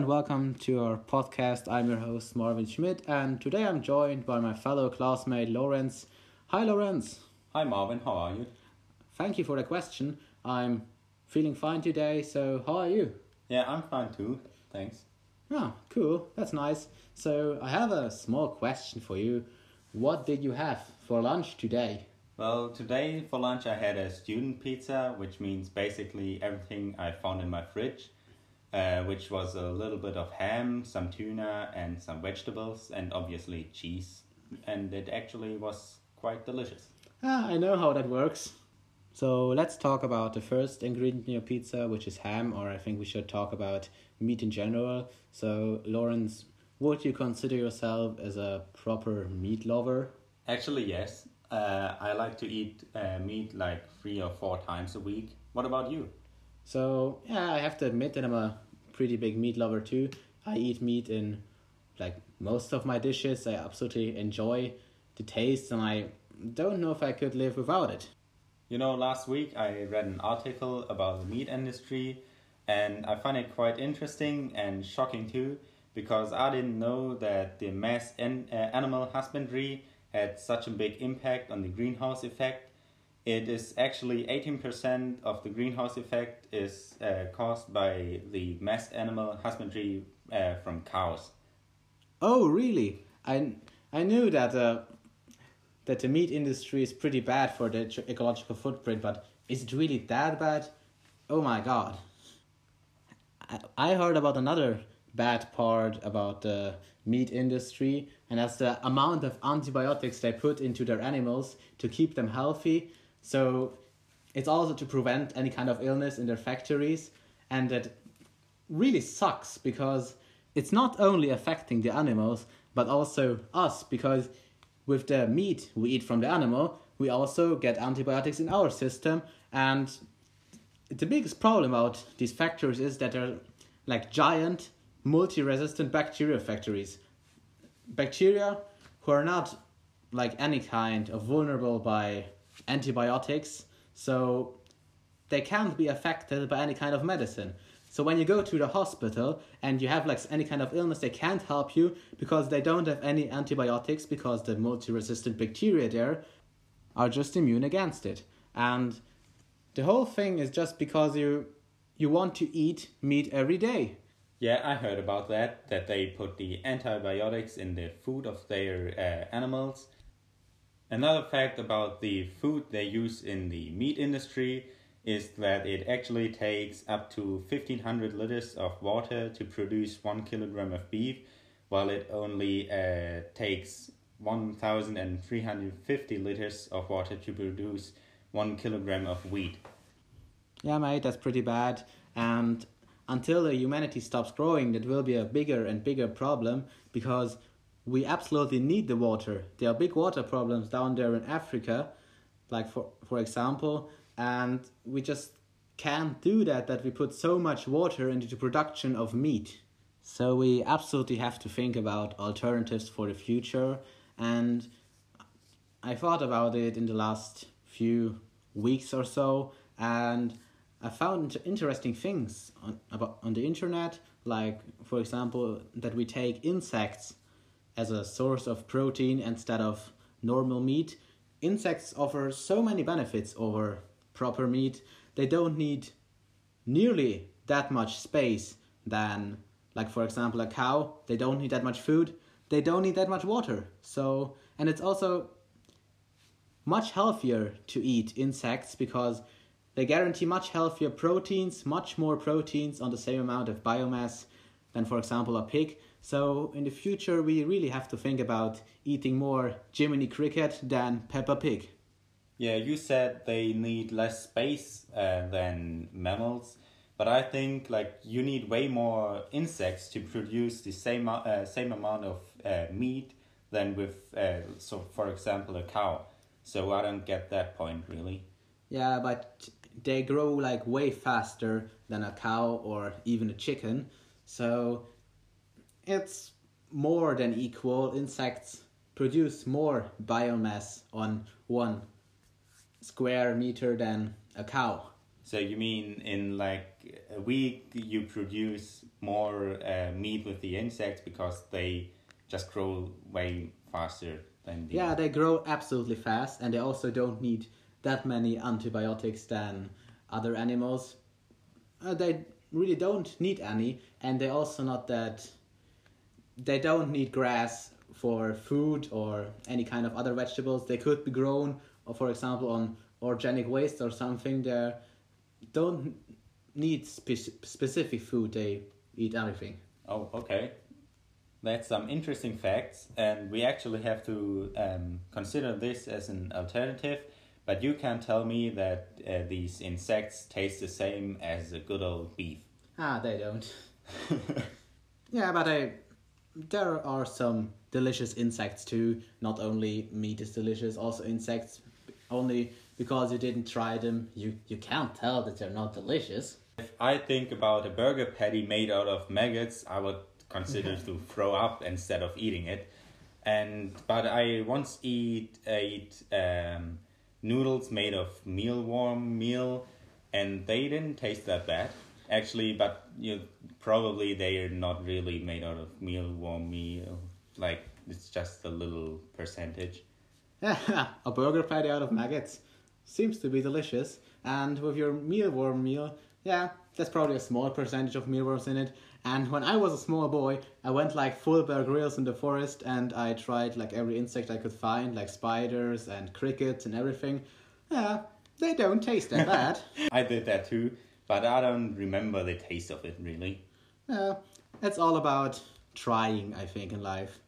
and welcome to our podcast. I'm your host Marvin Schmid, and today I'm joined by my fellow classmate Lorenz. Hi, Lorenz. Hi Marvin, how are you? Thank you for the question. I'm feeling fine today, so how are you? Yeah, I'm fine too. Thanks. Oh, cool. That's nice. So, I have a small question for you. What did you have for lunch today? Well, today for lunch I had a student pizza, which means basically everything I found in my fridge, uh, which was a little bit of ham, some tuna, and some vegetables, and obviously cheese. And it actually was quite delicious. Ah, I know how that works. So let's talk about the first ingredient in your pizza, which is ham, or I think we should talk about meat in general. So, Lorenz, would you consider yourself as a proper meat lover? Actually, yes. Uh, I like to eat uh, meat like three or four times a week. What about you? So, yeah, I have to admit that I'm a pretty big meat lover too. I eat meat in like most of my dishes. I absolutely enjoy the taste, and I don't know if I could live without it. You know, last week I read an article about the meat industry, and I find it quite interesting and shocking too, because I didn't know that the mass en- uh, animal husbandry had such a big impact on the greenhouse effect. It is actually 18% of the greenhouse effect is uh, caused by the mass animal husbandry uh, from cows. Oh, really? I I knew that uh, that the meat industry is pretty bad for the ecological footprint, but is it really that bad? Oh my god. I, I heard about another bad part about the meat industry, and that's the amount of antibiotics they put into their animals to keep them healthy. So it's also to prevent any kind of illness in their factories, and that really sucks because it's not only affecting the animals but also us because with the meat we eat from the animal we also get antibiotics in our system and the biggest problem about these factories is that they're like giant multi-resistant bacteria factories. Bacteria who are not like any kind of vulnerable by antibiotics so they can't be affected by any kind of medicine so when you go to the hospital and you have like any kind of illness, they can't help you because they don't have any antibiotics because the multi-resistant bacteria there are just immune against it. And the whole thing is just because you you want to eat meat every day. Yeah, I heard about that, that they put the antibiotics in the food of their uh, animals. Another fact about the food they use in the meat industry is that it actually takes up to 1500 liters of water to produce one kilogram of beef, while it only uh, takes 1350 liters of water to produce one kilogram of wheat. Yeah, mate, that's pretty bad. And until the humanity stops growing, that will be a bigger and bigger problem because we absolutely need the water. There are big water problems down there in Africa, like for for example, and we just can't do that that we put so much water into the production of meat so we absolutely have to think about alternatives for the future and i thought about it in the last few weeks or so and i found interesting things on about on the internet like for example that we take insects as a source of protein instead of normal meat insects offer so many benefits over proper meat, they don't need nearly that much space than, like for example, a cow. They don't need that much food. They don't need that much water. So, and it's also much healthier to eat insects because they guarantee much healthier proteins, much more proteins on the same amount of biomass than, for example, a pig. So, in the future, we really have to think about eating more Jiminy Cricket than Peppa Pig. Yeah, you said they need less space uh, than mammals, but I think like you need way more insects to produce the same uh, same amount of uh, meat than with uh, so for example a cow. So I don't get that point really. Yeah, but they grow like way faster than a cow or even a chicken, so it's more than equal. Insects produce more biomass on one square meter than a cow. So you mean in like a week you produce more uh, meat with the insects because they just grow way faster than the Yeah, they grow absolutely fast, and they also don't need that many antibiotics than other animals. Uh, they really don't need any, and they're also not that. They don't need grass for food or any kind of other vegetables. They could be grown, or for example, on organic waste or something. They don't need spe- specific food. They eat everything. Oh, okay. That's some interesting facts, and we actually have to um, consider this as an alternative. But you can tell me that uh, these insects taste the same as a good old beef. Ah, they don't. Yeah, but I, there are some delicious insects too. Not only meat is delicious, also insects. Only because you didn't try them, you, you can't tell that they're not delicious. If I think about a burger patty made out of maggots, I would consider to throw up instead of eating it. And but I once eat ate um, noodles made of mealworm meal, and they didn't taste that bad actually. But you probably they are not really made out of mealworm meal. Like it's just a little percentage. a burger patty out of maggots seems to be delicious, and with your mealworm meal, yeah, there's probably a small percentage of mealworms in it. And when I was a small boy, I went like full Bear Grylls in the forest, and I tried like every insect I could find, like spiders and crickets and everything. Yeah, they don't taste that bad. I did that too, but I don't remember the taste of it really. Yeah, it's all about trying, I think, in life.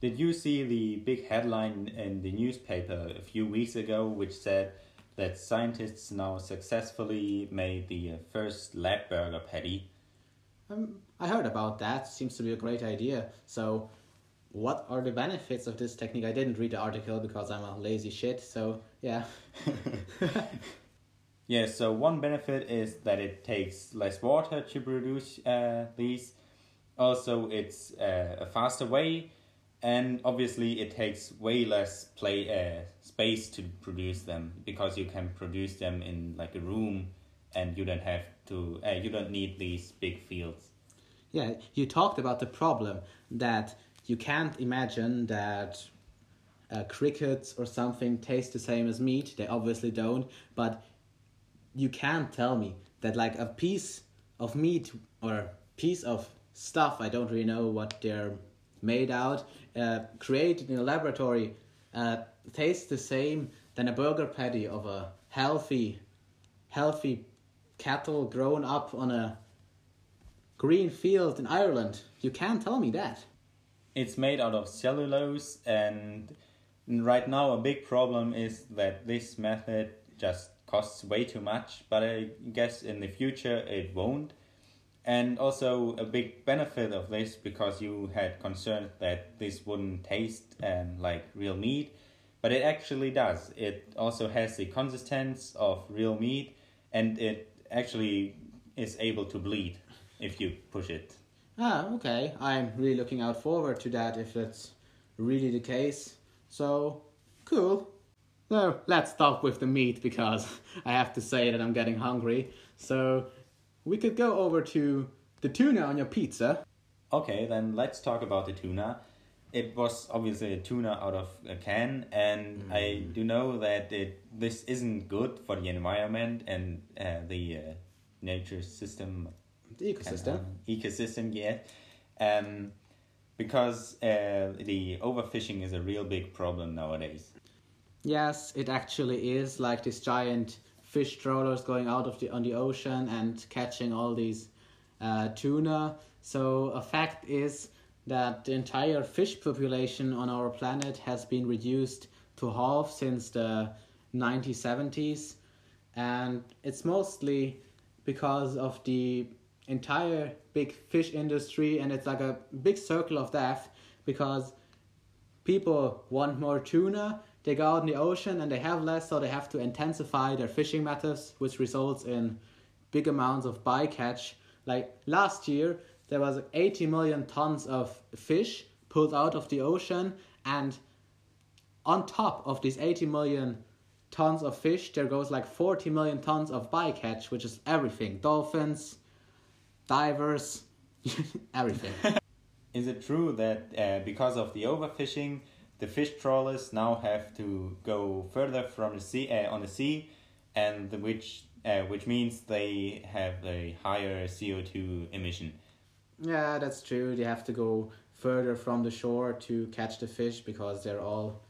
Did you see the big headline in the newspaper a few weeks ago which said that scientists now successfully made the uh, first lab burger patty? Um, I heard about that. Seems to be a great idea. So, what are the benefits of this technique? I didn't read the article because I'm a lazy shit. So, yeah. Yeah, so one benefit is that it takes less water to produce uh, these. Also, it's uh, a faster way, and obviously, it takes way less play uh, space to produce them because you can produce them in like a room, and you don't have to. Uh, you don't need these big fields. Yeah, you talked about the problem that you can't imagine that uh, crickets or something taste the same as meat. They obviously don't, but you can't tell me that like a piece of meat or piece of stuff I don't really know what they're made out uh, created in a laboratory uh, tastes the same than a burger patty of a healthy healthy cattle grown up on a green field in Ireland. You can't tell me that. It's made out of cellulose, and right now a big problem is that this method just costs way too much. But I guess in the future it won't. And also a big benefit of this because you had concern that this wouldn't taste um, like real meat, but it actually does. It also has the consistency of real meat, and it actually is able to bleed if you push it. Ah, okay. I'm really looking out forward to that if that's really the case. So, cool. So, let's stop with the meat because I have to say that I'm getting hungry. So, we could go over to the tuna on your pizza. Okay, then let's talk about the tuna. It was obviously a tuna out of a can, and I do know that it this isn't good for the environment and uh, the uh, nature system The ecosystem. uh, ecosystem, yeah. Um, because uh, the overfishing is a real big problem nowadays. Yes, it actually is like these giant fish trawlers going out of the on the ocean and catching all these uh, tuna. So a fact is that the entire fish population on our planet has been reduced to half since the 1970s, and it's mostly because of the entire big fish industry, and it's like a big circle of death because people want more tuna they go out in the ocean and they have less so they have to intensify their fishing methods which results in big amounts of bycatch like last year there was 80 million tons of fish pulled out of the ocean and on top of these 80 million tons of fish, there goes like 40 million tons of bycatch, which is everything dolphins, divers, everything. Is it true that uh, because of the overfishing, the fish trawlers now have to go further from the sea uh, on the sea, and which uh, which means they have a higher CO two emission? yeah, that's true. They have to go further from the shore to catch the fish because they're all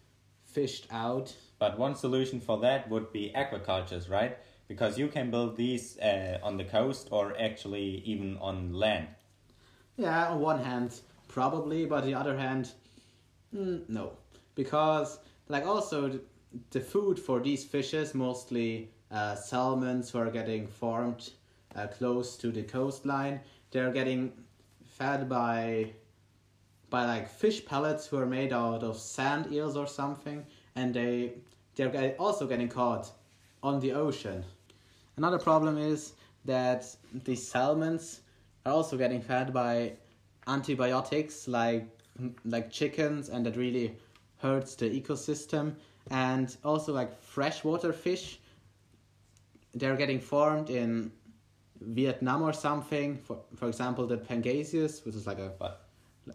fished out. But one solution for that would be aquacultures, right? Because you can build these uh, on the coast or actually even on land. Yeah, on one hand, probably, but the other hand, mm, no. Because, like, also the, the food for these fishes, mostly uh, salmons who are getting farmed uh, close to the coastline, they're getting fed by by like fish pellets who are made out of sand eels or something and they they're also getting caught on the ocean another problem is that these salmons are also getting fed by antibiotics like like chickens and that really hurts the ecosystem. And also like freshwater fish they're getting formed in Vietnam or something. For for example the Pangasius which is like a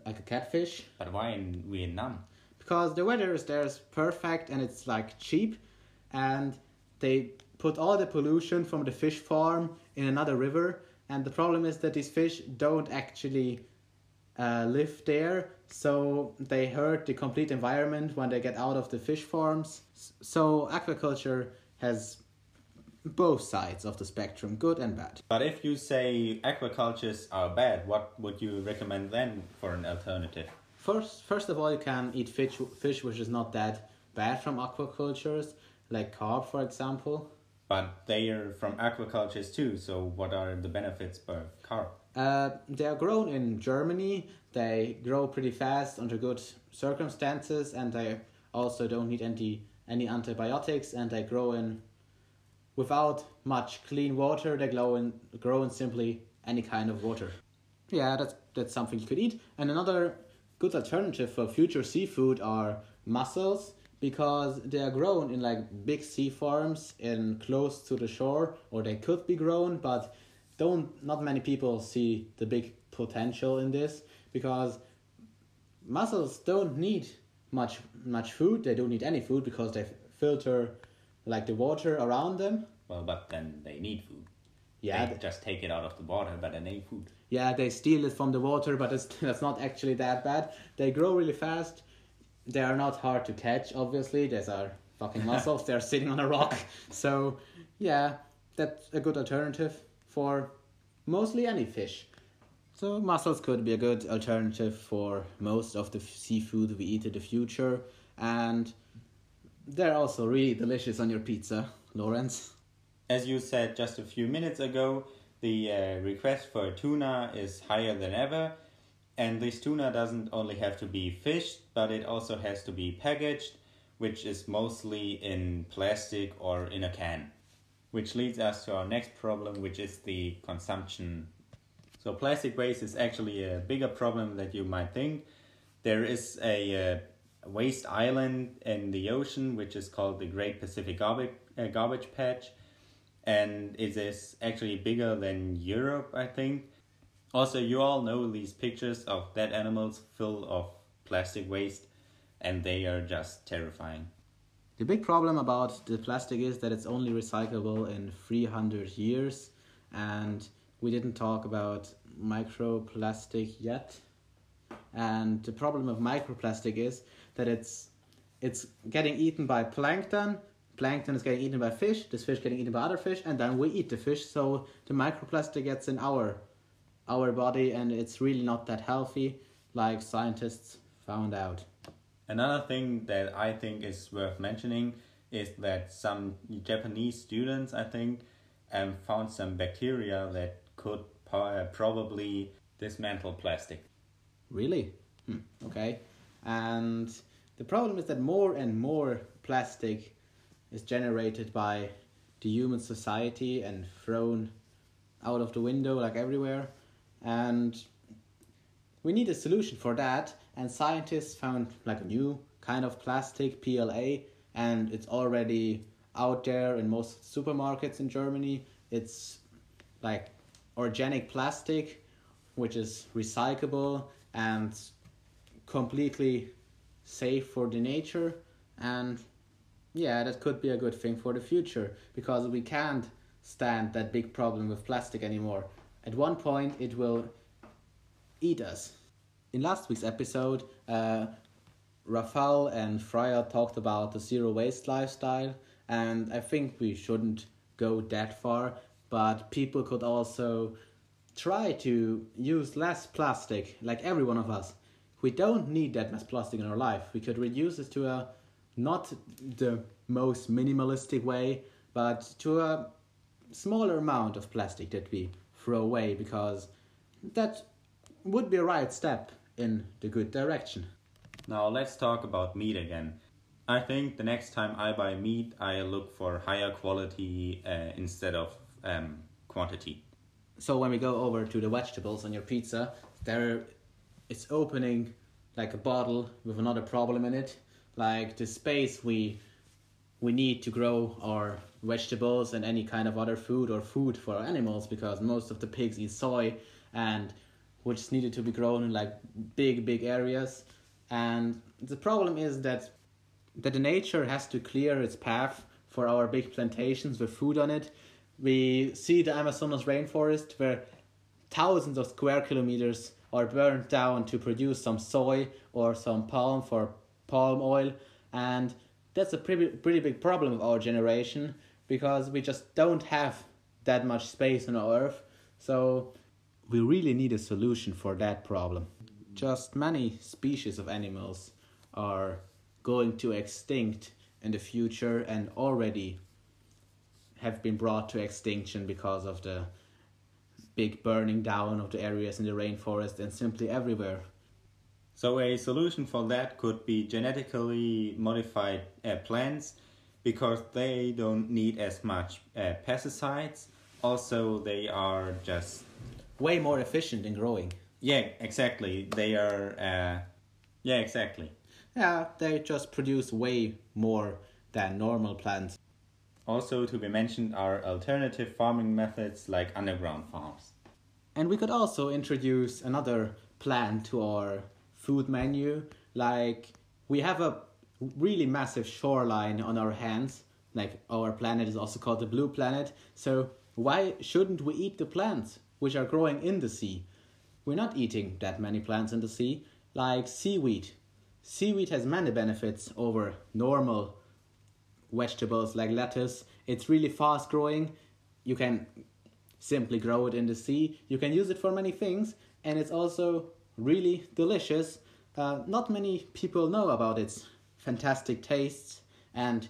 like a catfish. But why in Vietnam? because the weather is there is perfect and it's like cheap. And they put all the pollution from the fish farm in another river. And the problem is that these fish don't actually uh, live there so they hurt the complete environment when they get out of the fish farms so aquaculture has both sides of the spectrum good and bad But if you say aquacultures are bad, what would you recommend then for an alternative? First, first of all, you can eat fish, fish which is not that bad from aquacultures, like carp, for example. But they are from aquacultures too, so what are the benefits per carp? Uh, they are grown in Germany. They grow pretty fast under good circumstances, and they also don't need any any antibiotics. And they grow in without much clean water. They grow in grow in simply any kind of water. Yeah, that's that's something you could eat. And another good alternative for future seafood are mussels because they are grown in like big sea farms in close to the shore, or they could be grown, but don't not many people see the big potential in this because mussels don't need much much food. They don't need any food because they filter like the water around them. Well, but then they need food. Yeah, they th- just take it out of the water, but they need food. yeah, they steal it from the water, but it's that's not actually that bad. They grow really fast. They are not hard to catch. Obviously, these are fucking mussels. They're sitting on a rock. So, yeah, that's a good alternative for mostly any fish. So mussels could be a good alternative for most of the seafood we eat in the future, and they're also really delicious on your pizza, Lorenz. As you said just a few minutes ago, the uh, request for tuna is higher than ever, and this tuna doesn't only have to be fished, but it also has to be packaged, which is mostly in plastic or in a can. Which leads us to our next problem, which is the consumption. So, plastic waste is actually a bigger problem than you might think. There is a uh, waste island in the ocean, which is called the Great Pacific Garbage, uh, Garbage Patch and it is actually bigger than Europe, I think. Also, you all know these pictures of dead animals full of plastic waste, and they are just terrifying. The big problem about the plastic is that it's only recyclable in 300 years, and we didn't talk about microplastic yet. And the problem of microplastic is that it's it's getting eaten by plankton. Plankton is getting eaten by fish. This fish getting eaten by other fish, and then we eat the fish. So the microplastic gets in our our body, and it's really not that healthy, like scientists found out. Another thing that I think is worth mentioning is that some Japanese students, I think, um, found some bacteria that could probably dismantle plastic. Really? Hmm, okay. And the problem is that more and more plastic is generated by the human society and thrown out of the window like everywhere. And we need a solution for that. And scientists found like a new kind of plastic, PLA, and it's already out there in most supermarkets in Germany. It's like organic plastic, which is recyclable and completely safe for the nature. And yeah, that could be a good thing for the future because we can't stand that big problem with plastic anymore. At one point, it will eat us. In last week's episode, uh, Rafal and Freya talked about the zero waste lifestyle, and I think we shouldn't go that far, but people could also try to use less plastic, like every one of us. We don't need that much plastic in our life. We could reduce it to a not the most minimalistic way, but to a smaller amount of plastic that we throw away because that would be a right step in the good direction. Now let's talk about meat again. I think the next time I buy meat, I look for higher quality uh, instead of um, quantity. So when we go over to the vegetables on your pizza, there it's opening like a bottle with another problem in it, like the space we we need to grow our vegetables and any kind of other food or food for animals because most of the pigs eat soy and which needed to be grown in like big big areas. And the problem is that that the nature has to clear its path for our big plantations with food on it. We see the amazonas rainforest where thousands of square kilometers are burned down to produce some soy or some palm for palm oil. And that's a pretty pretty big problem of our generation because we just don't have that much space on our earth. So we really need a solution for that problem just many species of animals are going to extinct in the future and already have been brought to extinction because of the big burning down of the areas in the rainforest and simply everywhere so a solution for that could be genetically modified uh, plants because they don't need as much uh, pesticides. Also, they are just way more efficient in growing. Yeah, exactly. They are. Uh, yeah, exactly. Yeah, they just produce way more than normal plants. Also, to be mentioned are alternative farming methods like underground farms. And we could also introduce another plant to our food menu. Like we have a really massive shoreline on our hands. Like our planet is also called the blue planet. So why shouldn't we eat the plants which are growing in the sea? We're not eating that many plants in the sea, like seaweed. Seaweed has many benefits over normal vegetables like lettuce. It's really fast growing. You can simply grow it in the sea. You can use it for many things, and it's also really delicious. Uh, not many people know about its fantastic tastes and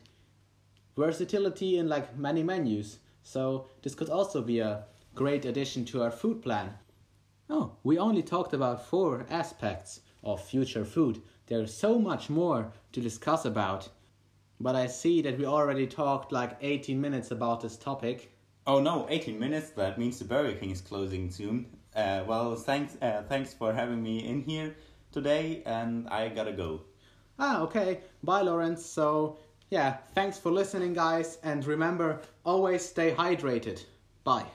versatility in like many menus. So this could also be a great addition to our food plan. Oh, we only talked about four aspects of future food. There's so much more to discuss about. But I see that we already talked like 18 minutes about this topic. Oh no, 18 minutes? That means the Burger King is closing soon. Uh, well, thanks, uh, thanks for having me in here today, and I gotta go. Ah, okay. Bye, Lorenz. So, yeah, thanks for listening, guys, and remember, always stay hydrated. Bye.